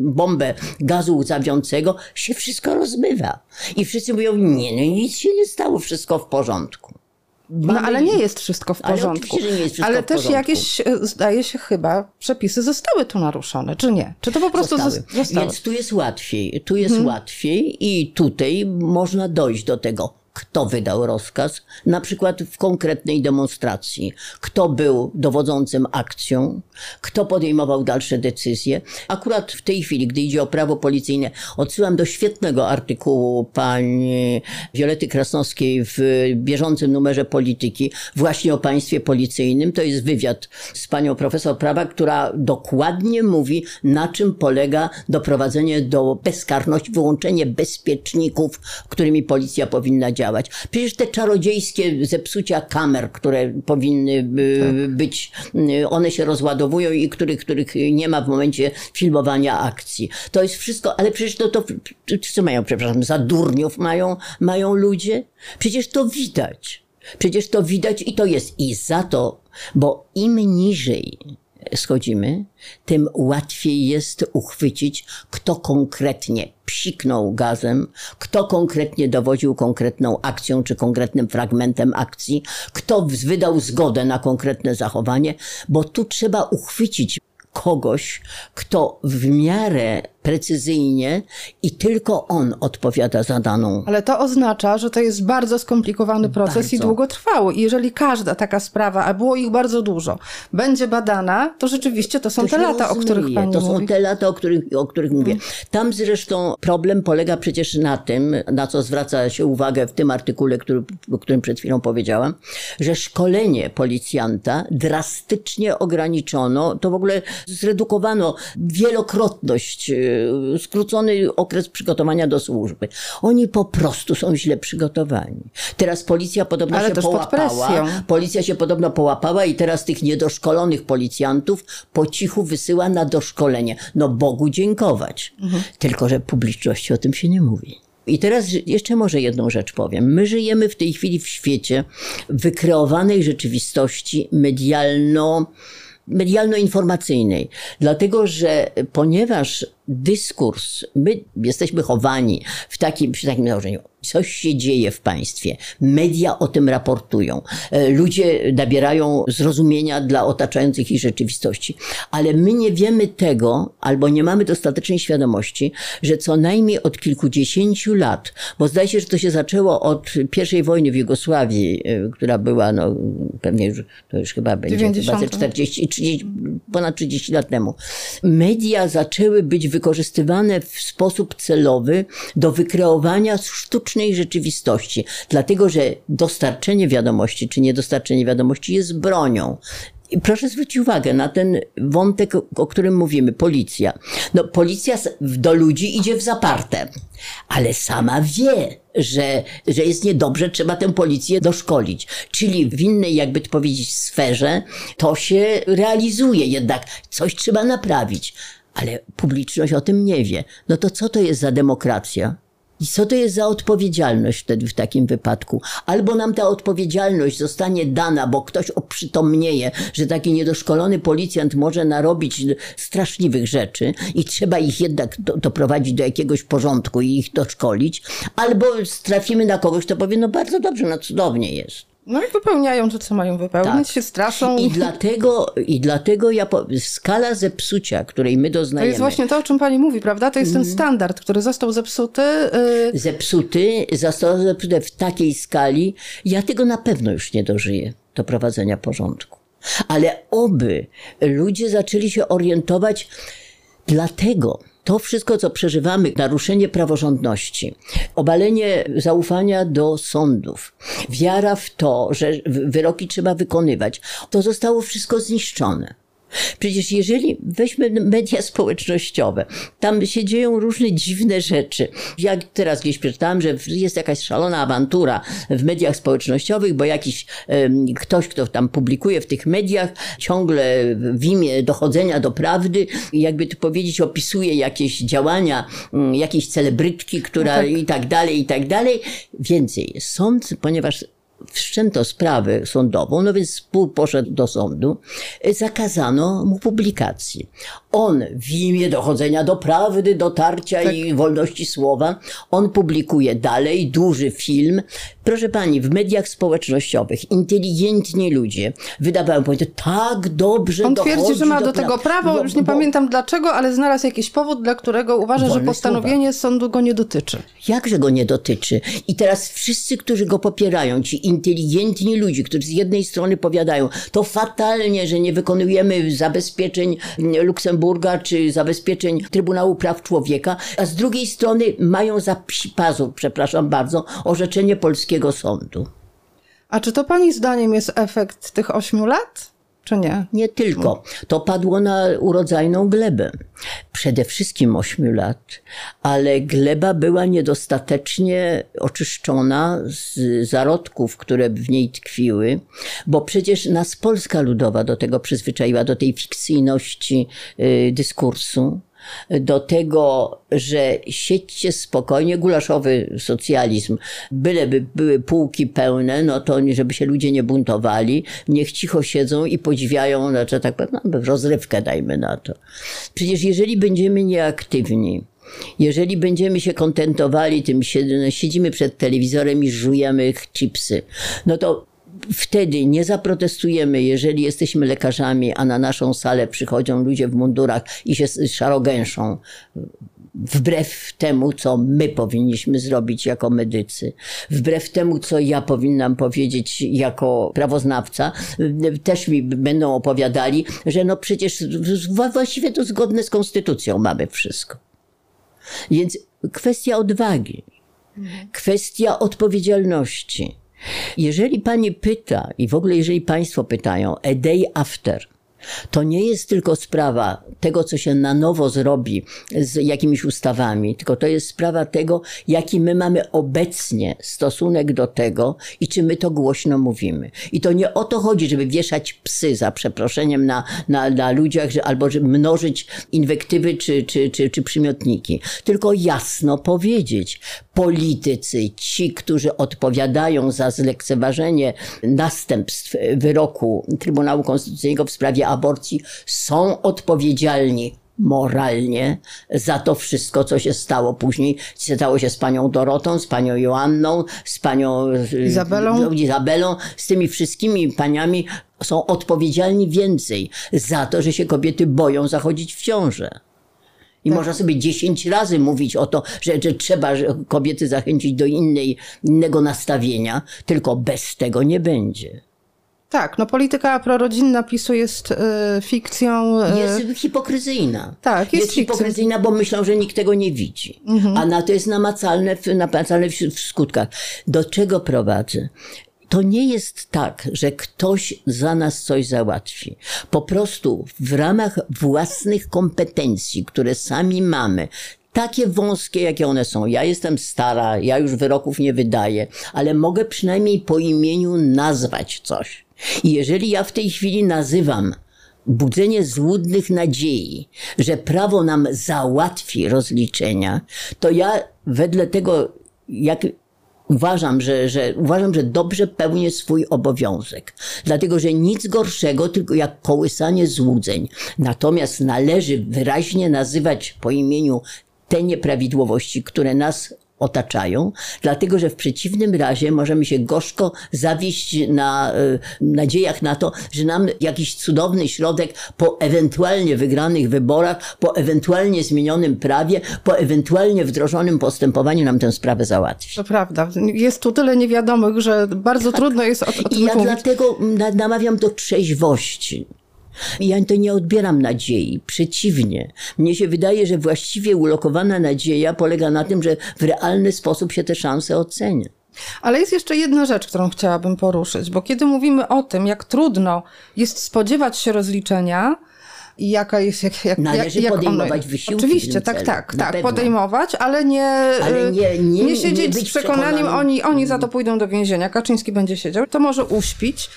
bombę gazu łzawiącego, się wszystko rozmywa. I wszyscy mówią, nie, no nic się nie stało, wszystko w porządku. No Mamy- ale nie jest wszystko w Ale porządku. jest wszystko ale też jakieś, e, zdaje się chyba, przepisy zostały tu naruszone, czy nie? Czy to po prostu zostały. zostały? Więc tu jest łatwiej. Tu jest łatwiej i tutaj można dojść do tego, kto wydał rozkaz, na przykład w konkretnej demonstracji, kto był dowodzącym akcją, kto podejmował dalsze decyzje. Akurat w tej chwili, gdy idzie o prawo policyjne, odsyłam do świetnego artykułu pani Wiolety Krasnowskiej w bieżącym numerze Polityki, właśnie o państwie policyjnym. To jest wywiad z panią profesor prawa, która dokładnie mówi, na czym polega doprowadzenie do bezkarności, wyłączenie bezpieczników, którymi policja powinna działać. Przecież te czarodziejskie zepsucia kamer, które powinny y, być, y, one się rozładowują i których, których nie ma w momencie filmowania akcji. To jest wszystko, ale przecież to, to co mają, przepraszam, za durniów mają, mają ludzie? Przecież to widać. Przecież to widać i to jest. I za to, bo im niżej schodzimy, tym łatwiej jest uchwycić, kto konkretnie psiknął gazem, kto konkretnie dowodził konkretną akcją czy konkretnym fragmentem akcji, kto wydał zgodę na konkretne zachowanie, bo tu trzeba uchwycić kogoś, kto w miarę precyzyjnie i tylko on odpowiada za daną Ale to oznacza, że to jest bardzo skomplikowany proces i Bardzo. długotrwały. I jeżeli każda taka sprawa, a było ich bardzo dużo, będzie badana, to rzeczywiście to są To te lata, o których pani To mówi. są te lata, o których, o których mówię. Tam zresztą problem polega przecież na tym, na co zwraca się uwagę w tym artykule, który, o którym przed chwilą powiedziałam, że szkolenie policjanta drastycznie ograniczono, to w ogóle zredukowano wielokrotność, e, skrócony okres przygotowania do służby. Oni po prostu są źle przygotowani. Teraz policja podobno Ale się połapała. Policja się podobno połapała i teraz tych niedoszkolonych policjantów po cichu wysyła na doszkolenie. No Bogu dziękować. Tylko, że publiczności o tym się nie mówi. I teraz jeszcze może jedną rzecz powiem. My żyjemy w tej chwili w świecie wykreowanej rzeczywistości medialno medialno-informacyjnej. Dlatego, że ponieważ dyskurs, my jesteśmy chowani w takim, przy takim założeniu, coś się dzieje w państwie, media o tym raportują, e, ludzie nabierają zrozumienia dla otaczających ich rzeczywistości, ale my nie wiemy tego, albo nie mamy dostatecznej świadomości, że co najmniej od kilkudziesięciu lat, bo zdaje się, że to się zaczęło od pierwszej wojny w Jugosławii, e, która była, no pewnie już, to już chyba będzie 90. chyba 40, 30, ponad 30 lat temu. Media zaczęły być wykorzystywane w sposób celowy do wykreowania sztucznej rzeczywistości. Dlatego, że dostarczenie wiadomości czy niedostarczenie wiadomości jest bronią. I proszę zwrócić uwagę na ten wątek, o którym mówimy, policja. No, policja do ludzi idzie w zaparte, ale sama wie, że, że jest niedobrze, trzeba tę policję doszkolić. Czyli w innej, jakby to powiedzieć, sferze to się realizuje, jednak coś trzeba naprawić. Ale publiczność o tym nie wie. No to co to jest za demokracja? I co to jest za odpowiedzialność wtedy w takim wypadku? Albo nam ta odpowiedzialność zostanie dana, bo ktoś oprzytomnieje, że taki niedoszkolony policjant może narobić straszliwych rzeczy i trzeba ich jednak do, doprowadzić do jakiegoś porządku i ich doszkolić, albo trafimy na kogoś, kto powie, no bardzo dobrze, no cudownie jest. No i wypełniają to, co mają wypełnić, tak. się straszą. I dlatego, I dlatego ja po, skala zepsucia, której my doznajemy. To jest właśnie to, o czym pani mówi, prawda? To jest ten mhm. standard, który został zepsuty. Yy... Zepsuty, został zepsuty w takiej skali, ja tego na pewno już nie dożyję do prowadzenia porządku. Ale oby ludzie zaczęli się orientować dlatego, to wszystko, co przeżywamy, naruszenie praworządności, obalenie zaufania do sądów, wiara w to, że wyroki trzeba wykonywać, to zostało wszystko zniszczone. Przecież jeżeli weźmy media społecznościowe, tam się dzieją różne dziwne rzeczy. Jak teraz gdzieś przeczytałam, że jest jakaś szalona awantura w mediach społecznościowych, bo jakiś um, ktoś, kto tam publikuje w tych mediach, ciągle w imię dochodzenia do prawdy, jakby to powiedzieć, opisuje jakieś działania um, jakiejś celebrytki, która no tak. i tak dalej, i tak dalej. Więcej. Sąd, ponieważ wszczęto sprawę sądową, no więc spół poszedł do sądu, zakazano mu publikacji. On w imię dochodzenia do prawdy, dotarcia tak. i wolności słowa, on publikuje dalej duży film. Proszę pani, w mediach społecznościowych inteligentni ludzie wydawają powiedzieć, tak dobrze On twierdzi, że ma do, do tego prawo, bo, już nie bo, pamiętam dlaczego, ale znalazł jakiś powód, dla którego uważa, że postanowienie słowa. sądu go nie dotyczy. Jakże go nie dotyczy? I teraz wszyscy, którzy go popierają, ci inteligentni ludzie, którzy z jednej strony powiadają, to fatalnie, że nie wykonujemy zabezpieczeń Luksemburga czy zabezpieczeń Trybunału Praw Człowieka, a z drugiej strony mają za psi pazur, przepraszam bardzo, orzeczenie polskiego sądu. A czy to pani zdaniem jest efekt tych ośmiu lat? Czy nie? Nie tylko. To padło na urodzajną glebę. Przede wszystkim ośmiu lat, ale gleba była niedostatecznie oczyszczona z zarodków, które w niej tkwiły, bo przecież nas Polska Ludowa do tego przyzwyczaiła, do tej fikcyjności y, dyskursu do tego, że siedźcie spokojnie, gulaszowy socjalizm, byleby były półki pełne, no to żeby się ludzie nie buntowali, niech cicho siedzą i podziwiają, znaczy tak powiem, no, rozrywkę dajmy na to. Przecież jeżeli będziemy nieaktywni, jeżeli będziemy się kontentowali tym, siedzimy przed telewizorem i żujemy chipsy, no to wtedy nie zaprotestujemy, jeżeli jesteśmy lekarzami, a na naszą salę przychodzą ludzie w mundurach i się szarogęszą wbrew temu, co my powinniśmy zrobić jako medycy, wbrew temu, co ja powinnam powiedzieć jako prawoznawca, też mi będą opowiadali, że no przecież właściwie to zgodne z konstytucją mamy wszystko. Więc kwestia odwagi, kwestia odpowiedzialności jeżeli pani pyta, i w ogóle jeżeli państwo pytają, a day after, to nie jest tylko sprawa tego, co się na nowo zrobi z jakimiś ustawami, tylko to jest sprawa tego, jaki my mamy obecnie stosunek do tego i czy my to głośno mówimy. I to nie o to chodzi, żeby wieszać psy za przeproszeniem na, na, na ludziach, że, albo żeby mnożyć inwektywy czy, czy, czy, czy przymiotniki, tylko jasno powiedzieć, politycy, ci, którzy odpowiadają za zlekceważenie następstw wyroku Trybunału Konstytucyjnego w sprawie aborcji, są odpowiedzialni moralnie za to wszystko, co się stało później. Stało się z panią Dorotą, z panią Joanną, z panią Izabelą. Izabelą, z tymi wszystkimi paniami są odpowiedzialni więcej za to, że się kobiety boją zachodzić w ciążę. I Tak. można sobie dziesięć razy mówić o to, że, że trzeba kobiety zachęcić do innej, innego nastawienia, tylko bez tego nie będzie. Tak, no polityka prorodzinna PiSu jest y, fikcją. y, Jest hipokryzyjna. Tak, jest jest hipokryzyjna, bo myślą, że nikt tego nie widzi. A na to jest namacalne, w- namacalne w, w skutkach. Do czego prowadzę? To nie jest tak, że ktoś za nas coś załatwi. Po prostu w ramach własnych kompetencji, które sami mamy, takie wąskie, jakie one są. Ja jestem stara, ja już wyroków nie wydaję, ale mogę przynajmniej po imieniu nazwać coś. I jeżeli ja w tej chwili nazywam budzenie złudnych nadziei, że prawo nam załatwi rozliczenia, to ja wedle tego, jak uważam, że, że, uważam, że dobrze pełnię swój obowiązek. Dlatego, że nic gorszego, tylko jak kołysanie złudzeń. Natomiast należy wyraźnie nazywać po imieniu te nieprawidłowości, które nas otaczają, dlatego że w przeciwnym razie możemy się gorzko zawieść na y, nadziejach na to, że nam jakiś cudowny środek po ewentualnie wygranych wyborach, po ewentualnie zmienionym prawie, po ewentualnie wdrożonym postępowaniu nam tę sprawę załatwi. To prawda. Jest tu tyle niewiadomych, że bardzo trudno jest o, o tym I ja mówić. dlatego na- namawiam do trzeźwości. Ja to nie odbieram nadziei, przeciwnie. Mnie się wydaje, że właściwie ulokowana nadzieja polega na tym, że w realny sposób się te szanse ocenia. Ale jest jeszcze jedna rzecz, którą chciałabym poruszyć, bo kiedy mówimy o tym, jak trudno jest spodziewać się rozliczenia, i jaka jest, jak, jak, Należy jak, jak podejmować wysiłki Oczywiście, tak, celu, tak, tak, pewno. podejmować, ale nie, Ale nie- nie- nie siedzieć być z przekonaniem, przekonanym. oni, oni za to pójdą do więzienia, Kaczyński będzie siedział, to może uśpić.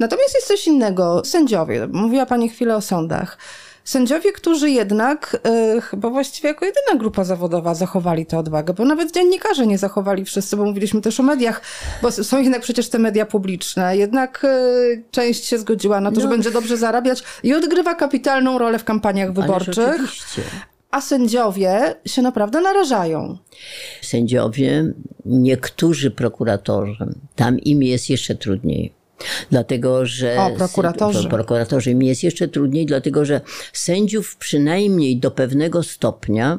Natomiast jest coś innego. Sędziowie, mówiła Pani chwilę o sądach. Sędziowie, którzy jednak chyba właściwie jako jedyna grupa zawodowa zachowali tę odwagę, bo nawet dziennikarze nie zachowali wszyscy, bo mówiliśmy też o mediach, bo są jednak przecież te media publiczne. Jednak e, część się zgodziła na to, że No. będzie dobrze zarabiać i odgrywa kapitalną rolę w kampaniach wyborczych, a sędziowie się naprawdę narażają. Sędziowie, niektórzy prokuratorzy, tam im jest jeszcze trudniej. Dlatego, że. O, prokuratorzy. Pro- Prokuratorzy im jest jeszcze trudniej, dlatego że sędziów przynajmniej do pewnego stopnia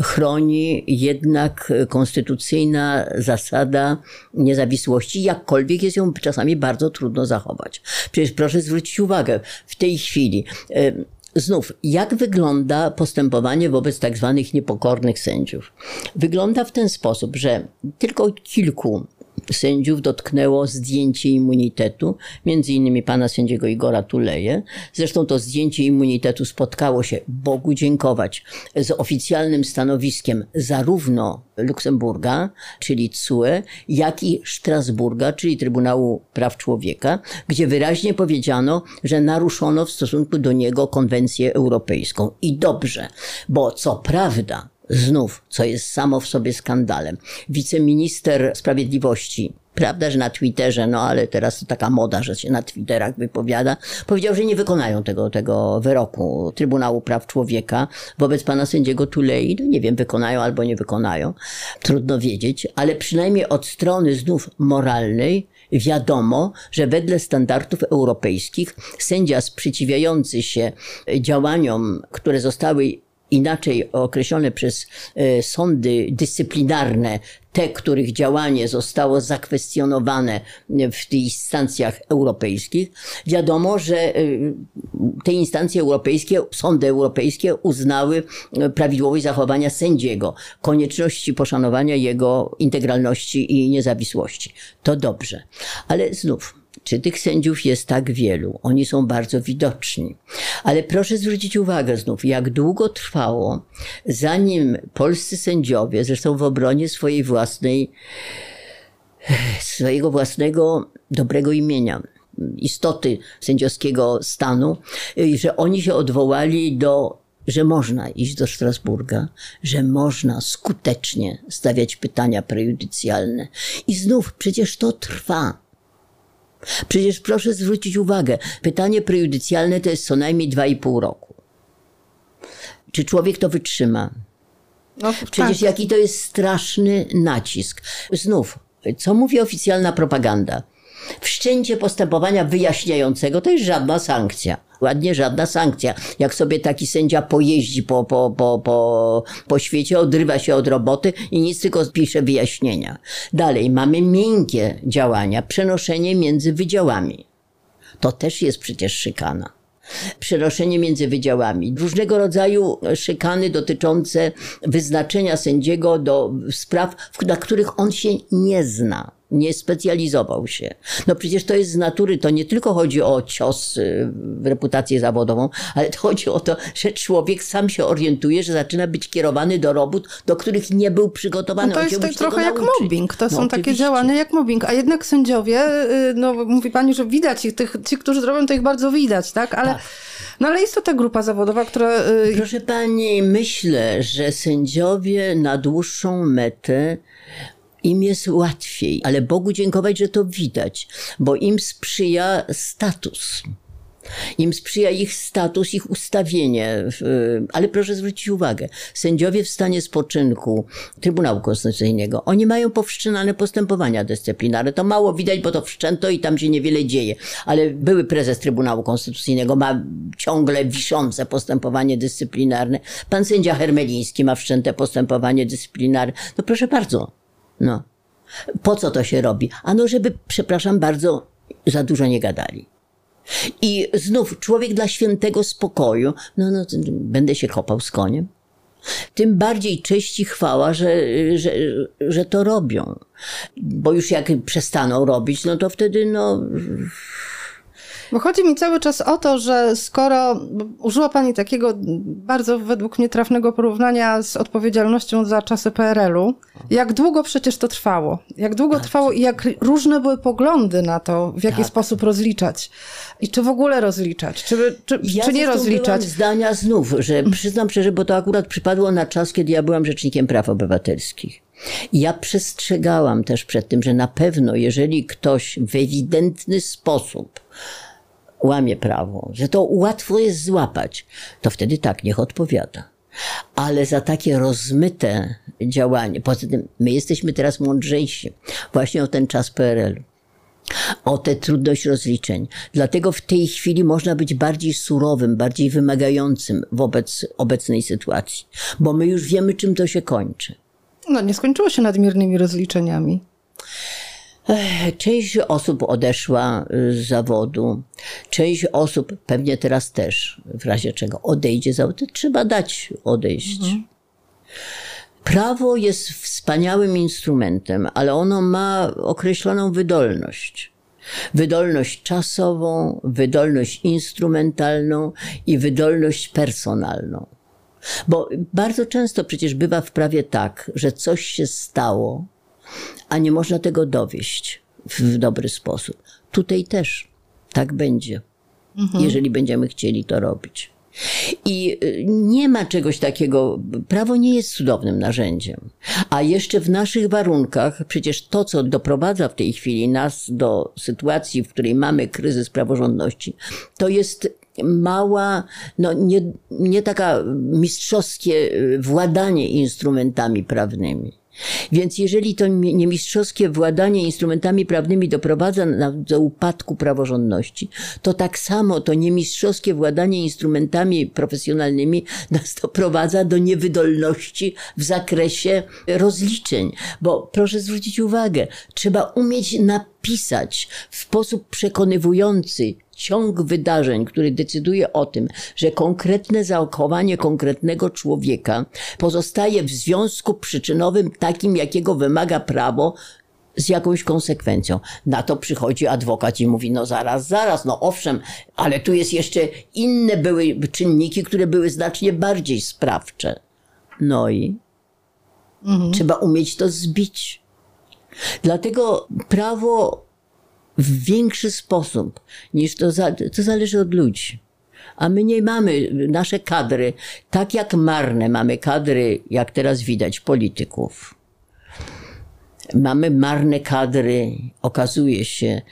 chroni jednak konstytucyjna zasada niezawisłości, jakkolwiek jest ją czasami bardzo trudno zachować. Przecież proszę zwrócić uwagę, w tej chwili. em, Znów, jak wygląda postępowanie wobec tak zwanych niepokornych sędziów? Wygląda w ten sposób, że tylko kilku sędziów dotknęło zdjęcie immunitetu, między innymi pana sędziego Igora Tuleje. Zresztą to zdjęcie immunitetu spotkało się, Bogu dziękować, z oficjalnym stanowiskiem zarówno Luksemburga, czyli CUE, jak i Strasburga, czyli Trybunału Praw Człowieka, gdzie wyraźnie powiedziano, że naruszono w stosunku do niego konwencję europejską. I dobrze, bo co prawda, znów, co jest samo w sobie skandalem. Wiceminister Sprawiedliwości, prawda, że na Twitterze, no ale teraz to taka moda, że się na Twitterach wypowiada, powiedział, że nie wykonają tego, tego wyroku Trybunału Praw Człowieka wobec pana sędziego Tulei. No nie wiem, wykonają albo nie wykonają. Trudno wiedzieć, ale przynajmniej od strony znów moralnej wiadomo, że wedle standardów europejskich sędzia sprzeciwiający się działaniom, które zostały inaczej określone przez e, sądy dyscyplinarne, te, których działanie zostało zakwestionowane w tych instancjach europejskich, wiadomo, że e, te instancje europejskie, sądy europejskie uznały e, prawidłowość zachowania sędziego, konieczności poszanowania jego integralności i niezawisłości. To dobrze. Ale znów, czy tych sędziów jest tak wielu? Oni są bardzo widoczni. Ale proszę zwrócić uwagę znów, jak długo trwało, zanim polscy sędziowie, zresztą w obronie swojej własnej, swojego własnego dobrego imienia, istoty sędziowskiego stanu, że oni się odwołali do że można iść do Strasburga, że można skutecznie stawiać pytania prejudycjalne. I znów przecież to trwa. Przecież proszę zwrócić uwagę, pytanie prejudycjalne to jest co najmniej 2,5 roku. Czy człowiek to wytrzyma? No, Przecież tak. jaki to jest straszny nacisk. Znów, co mówi oficjalna propaganda? Wszczęcie postępowania wyjaśniającego to jest żadna sankcja. Ładnie żadna sankcja. Jak sobie taki sędzia pojeździ po, po, po, po, po świecie, odrywa się od roboty i nic tylko pisze wyjaśnienia. Dalej mamy miękkie działania, przenoszenie między wydziałami. To też jest przecież szykana. Przenoszenie między wydziałami, różnego rodzaju szykany dotyczące wyznaczenia sędziego do spraw, na których on się nie zna, nie specjalizował się. No przecież to jest z natury, to nie tylko chodzi o cios y, w reputację zawodową, ale to chodzi o to, że człowiek sam się orientuje, że zaczyna być kierowany do robót, do których nie był przygotowany. No to jest tak trochę jak nauczyć. mobbing. To No są takie oczywiście. działania jak mobbing. A jednak sędziowie, y, no mówi pani, że widać ich, tych, ci, którzy zrobią, to ich bardzo widać, tak? Ale, No ale jest to ta grupa zawodowa, która... y, Proszę pani, myślę, że sędziowie na dłuższą metę im jest łatwiej, ale Bogu dziękować, że to widać, bo im sprzyja status. Im sprzyja ich status, ich ustawienie. Ale proszę zwrócić uwagę, sędziowie w stanie spoczynku Trybunału Konstytucyjnego, oni mają powstrzymane postępowania dyscyplinarne. To mało widać, bo to wszczęto i tam się niewiele dzieje. Ale były prezes Trybunału Konstytucyjnego, ma ciągle wiszące postępowanie dyscyplinarne. Pan sędzia Hermeliński ma wszczęte postępowanie dyscyplinarne. No proszę bardzo, no. Po co to się robi? Ano, żeby, przepraszam bardzo, za dużo nie gadali. I znów człowiek dla świętego spokoju, no, no będę się kopał z koniem. Tym bardziej cześć i chwała, że, że, że to robią. Bo już jak przestaną robić, no to wtedy no, Bo chodzi mi cały czas o to, że skoro użyła Pani takiego bardzo według mnie trafnego porównania z odpowiedzialnością za czasy PRL-u, jak długo przecież to trwało? Jak długo trwało i jak różne były poglądy na to, w jaki Tak. sposób rozliczać? I czy w ogóle rozliczać? Czy, czy, Ja czy nie rozliczać? zdania znów, że przyznam szczerze, bo to akurat przypadło na czas, kiedy ja byłam Rzecznikiem Praw Obywatelskich. Ja przestrzegałam też przed tym, że na pewno, jeżeli ktoś w ewidentny sposób łamie prawo, że to łatwo jest złapać, to wtedy tak, niech odpowiada. Ale za takie rozmyte działanie, poza tym my jesteśmy teraz mądrzejsi właśnie o ten czas PRL o tę trudność rozliczeń. Dlatego w tej chwili można być bardziej surowym, bardziej wymagającym wobec obecnej sytuacji, bo my już wiemy, czym to się kończy. No nie skończyło się nadmiernymi rozliczeniami. Część osób odeszła z zawodu, część osób pewnie teraz też, w razie czego odejdzie z zawodu, trzeba dać odejść. Prawo jest wspaniałym instrumentem, ale ono ma określoną wydolność. Wydolność czasową, wydolność instrumentalną i wydolność personalną. Bo bardzo często przecież bywa w prawie tak, że coś się stało, a nie można tego dowieść w dobry sposób. Tutaj też tak będzie, jeżeli będziemy chcieli to robić. I y, nie ma czegoś takiego, prawo nie jest cudownym narzędziem. A jeszcze w naszych warunkach, przecież to, co doprowadza w tej chwili nas do sytuacji, w której mamy kryzys praworządności, to jest mała, no nie, nie taka mistrzowskie y, władanie instrumentami prawnymi. Więc jeżeli to mi- niemistrzowskie władanie instrumentami prawnymi doprowadza do upadku praworządności, to tak samo to niemistrzowskie władanie instrumentami profesjonalnymi nas doprowadza do niewydolności w zakresie rozliczeń. Bo proszę zwrócić uwagę, trzeba umieć napisać w sposób przekonywujący ciąg wydarzeń, który decyduje o tym, że konkretne zachowanie konkretnego człowieka pozostaje w związku przyczynowym takim, jakiego wymaga prawo, z jakąś konsekwencją. Na to przychodzi adwokat i mówi, no zaraz, zaraz, no owszem, ale tu jest jeszcze inne były czynniki, które były znacznie bardziej sprawcze. No i trzeba umieć to zbić. Dlatego prawo w większy sposób niż to, za, to zależy od ludzi. A my nie mamy nasze kadry, tak jak marne mamy kadry, jak teraz widać, polityków. Mamy marne kadry, okazuje się,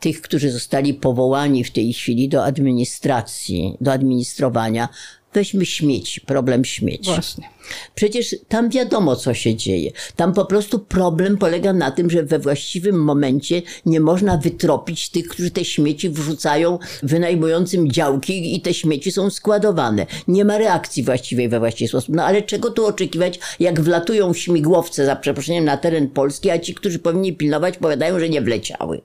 tych, którzy zostali powołani w tej chwili do administracji, do administrowania, weźmy śmieci, problem śmieci. Właśnie. Przecież tam wiadomo, co się dzieje. Tam po prostu problem polega na tym, że we właściwym momencie nie można wytropić tych, którzy te śmieci wrzucają wynajmującym działki i te śmieci są składowane. Nie ma reakcji właściwej we właściwy sposób. No ale czego tu oczekiwać, jak wlatują śmigłowce, za przeproszeniem, na teren Polski, a ci, którzy powinni pilnować, powiadają, że nie wleciały.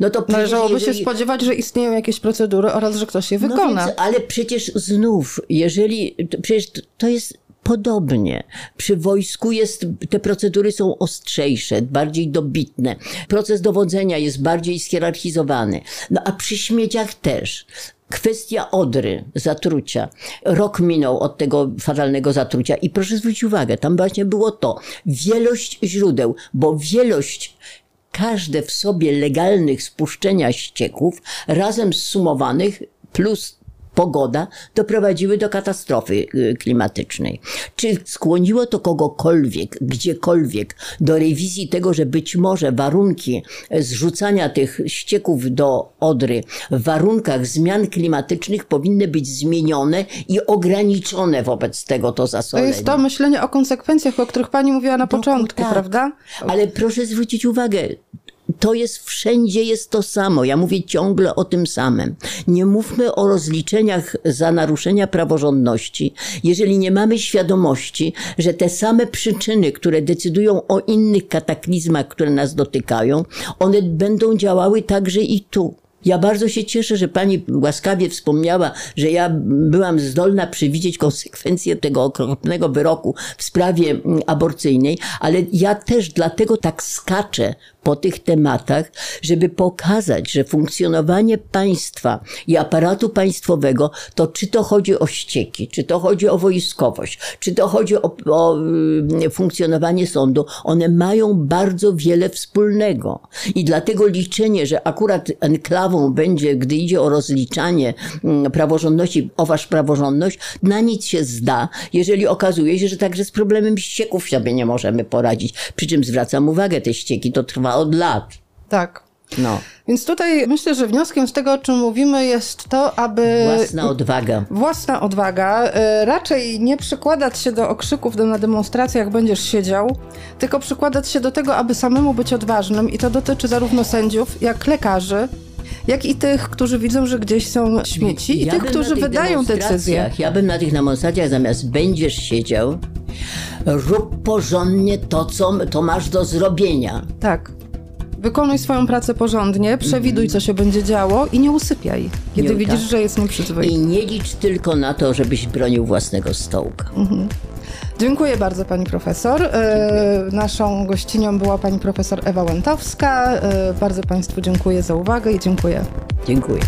No to Należałoby jeżeli... się spodziewać, że istnieją jakieś procedury oraz, że ktoś je no wykona. No więc, ale przecież znów, jeżeli, przecież to jest podobnie. Przy wojsku jest, te procedury są ostrzejsze, bardziej dobitne. Proces dowodzenia jest bardziej schierarchizowany. No a przy śmieciach też. Kwestia odry, zatrucia. Rok minął od tego fatalnego zatrucia i proszę zwrócić uwagę, tam właśnie było to. Wielość źródeł, bo wielość każde w sobie legalnych spuszczenia ścieków razem zsumowanych plus pogoda doprowadziły do katastrofy y, klimatycznej. Czy skłoniło to kogokolwiek, gdziekolwiek do rewizji tego, że być może warunki zrzucania tych ścieków do Odry w warunkach zmian klimatycznych powinny być zmienione i ograniczone wobec tego to zasolenie. To jest to myślenie o konsekwencjach, o których pani mówiła na początku, tak. prawda? Ale proszę zwrócić uwagę, to jest wszędzie jest to samo. Ja mówię ciągle o tym samym. Nie mówmy o rozliczeniach za naruszenia praworządności, jeżeli nie mamy świadomości, że te same przyczyny, które decydują o innych kataklizmach, które nas dotykają, one będą działały także i tu. Ja bardzo się cieszę, że pani łaskawie wspomniała, że ja byłam zdolna przewidzieć konsekwencje tego okropnego wyroku w sprawie mm, aborcyjnej, ale ja też dlatego tak skaczę po tych tematach, żeby pokazać, że funkcjonowanie państwa i aparatu państwowego, to czy to chodzi o ścieki, czy to chodzi o wojskowość, czy to chodzi o, o mm, funkcjonowanie sądu, one mają bardzo wiele wspólnego. I dlatego liczenie, że akurat enklawą będzie, gdy idzie o rozliczanie mm, praworządności, o wasz praworządność, na nic się zda, jeżeli okazuje się, że także z problemem ścieków sobie nie możemy poradzić. Przy czym zwracam uwagę, te ścieki to trwa od lat. Tak. No. Więc tutaj myślę, że wnioskiem z tego, o czym mówimy, jest to, aby. Własna odwaga. Własna odwaga. E, raczej nie przykładać się do okrzyków na demonstracjach, będziesz siedział, tylko przykładać się do tego, aby samemu być odważnym. I to dotyczy zarówno sędziów, jak lekarzy, jak i tych, którzy widzą, że gdzieś są śmieci, ja i tych, którzy tych wydają decyzje. Ja bym na tych demonstracjach zamiast będziesz siedział, rób porządnie to, co to masz do zrobienia. Tak. Wykonuj swoją pracę porządnie, przewiduj, co się będzie działo i nie usypiaj, kiedy nie, widzisz, tak. że jest nieprzyzwoity. I nie licz tylko na to, żebyś bronił własnego stołka. Mhm. Dziękuję bardzo pani profesor. E, naszą gościnią była pani profesor Ewa Łętowska. E, bardzo państwu dziękuję za uwagę i dziękuję. Dziękuję.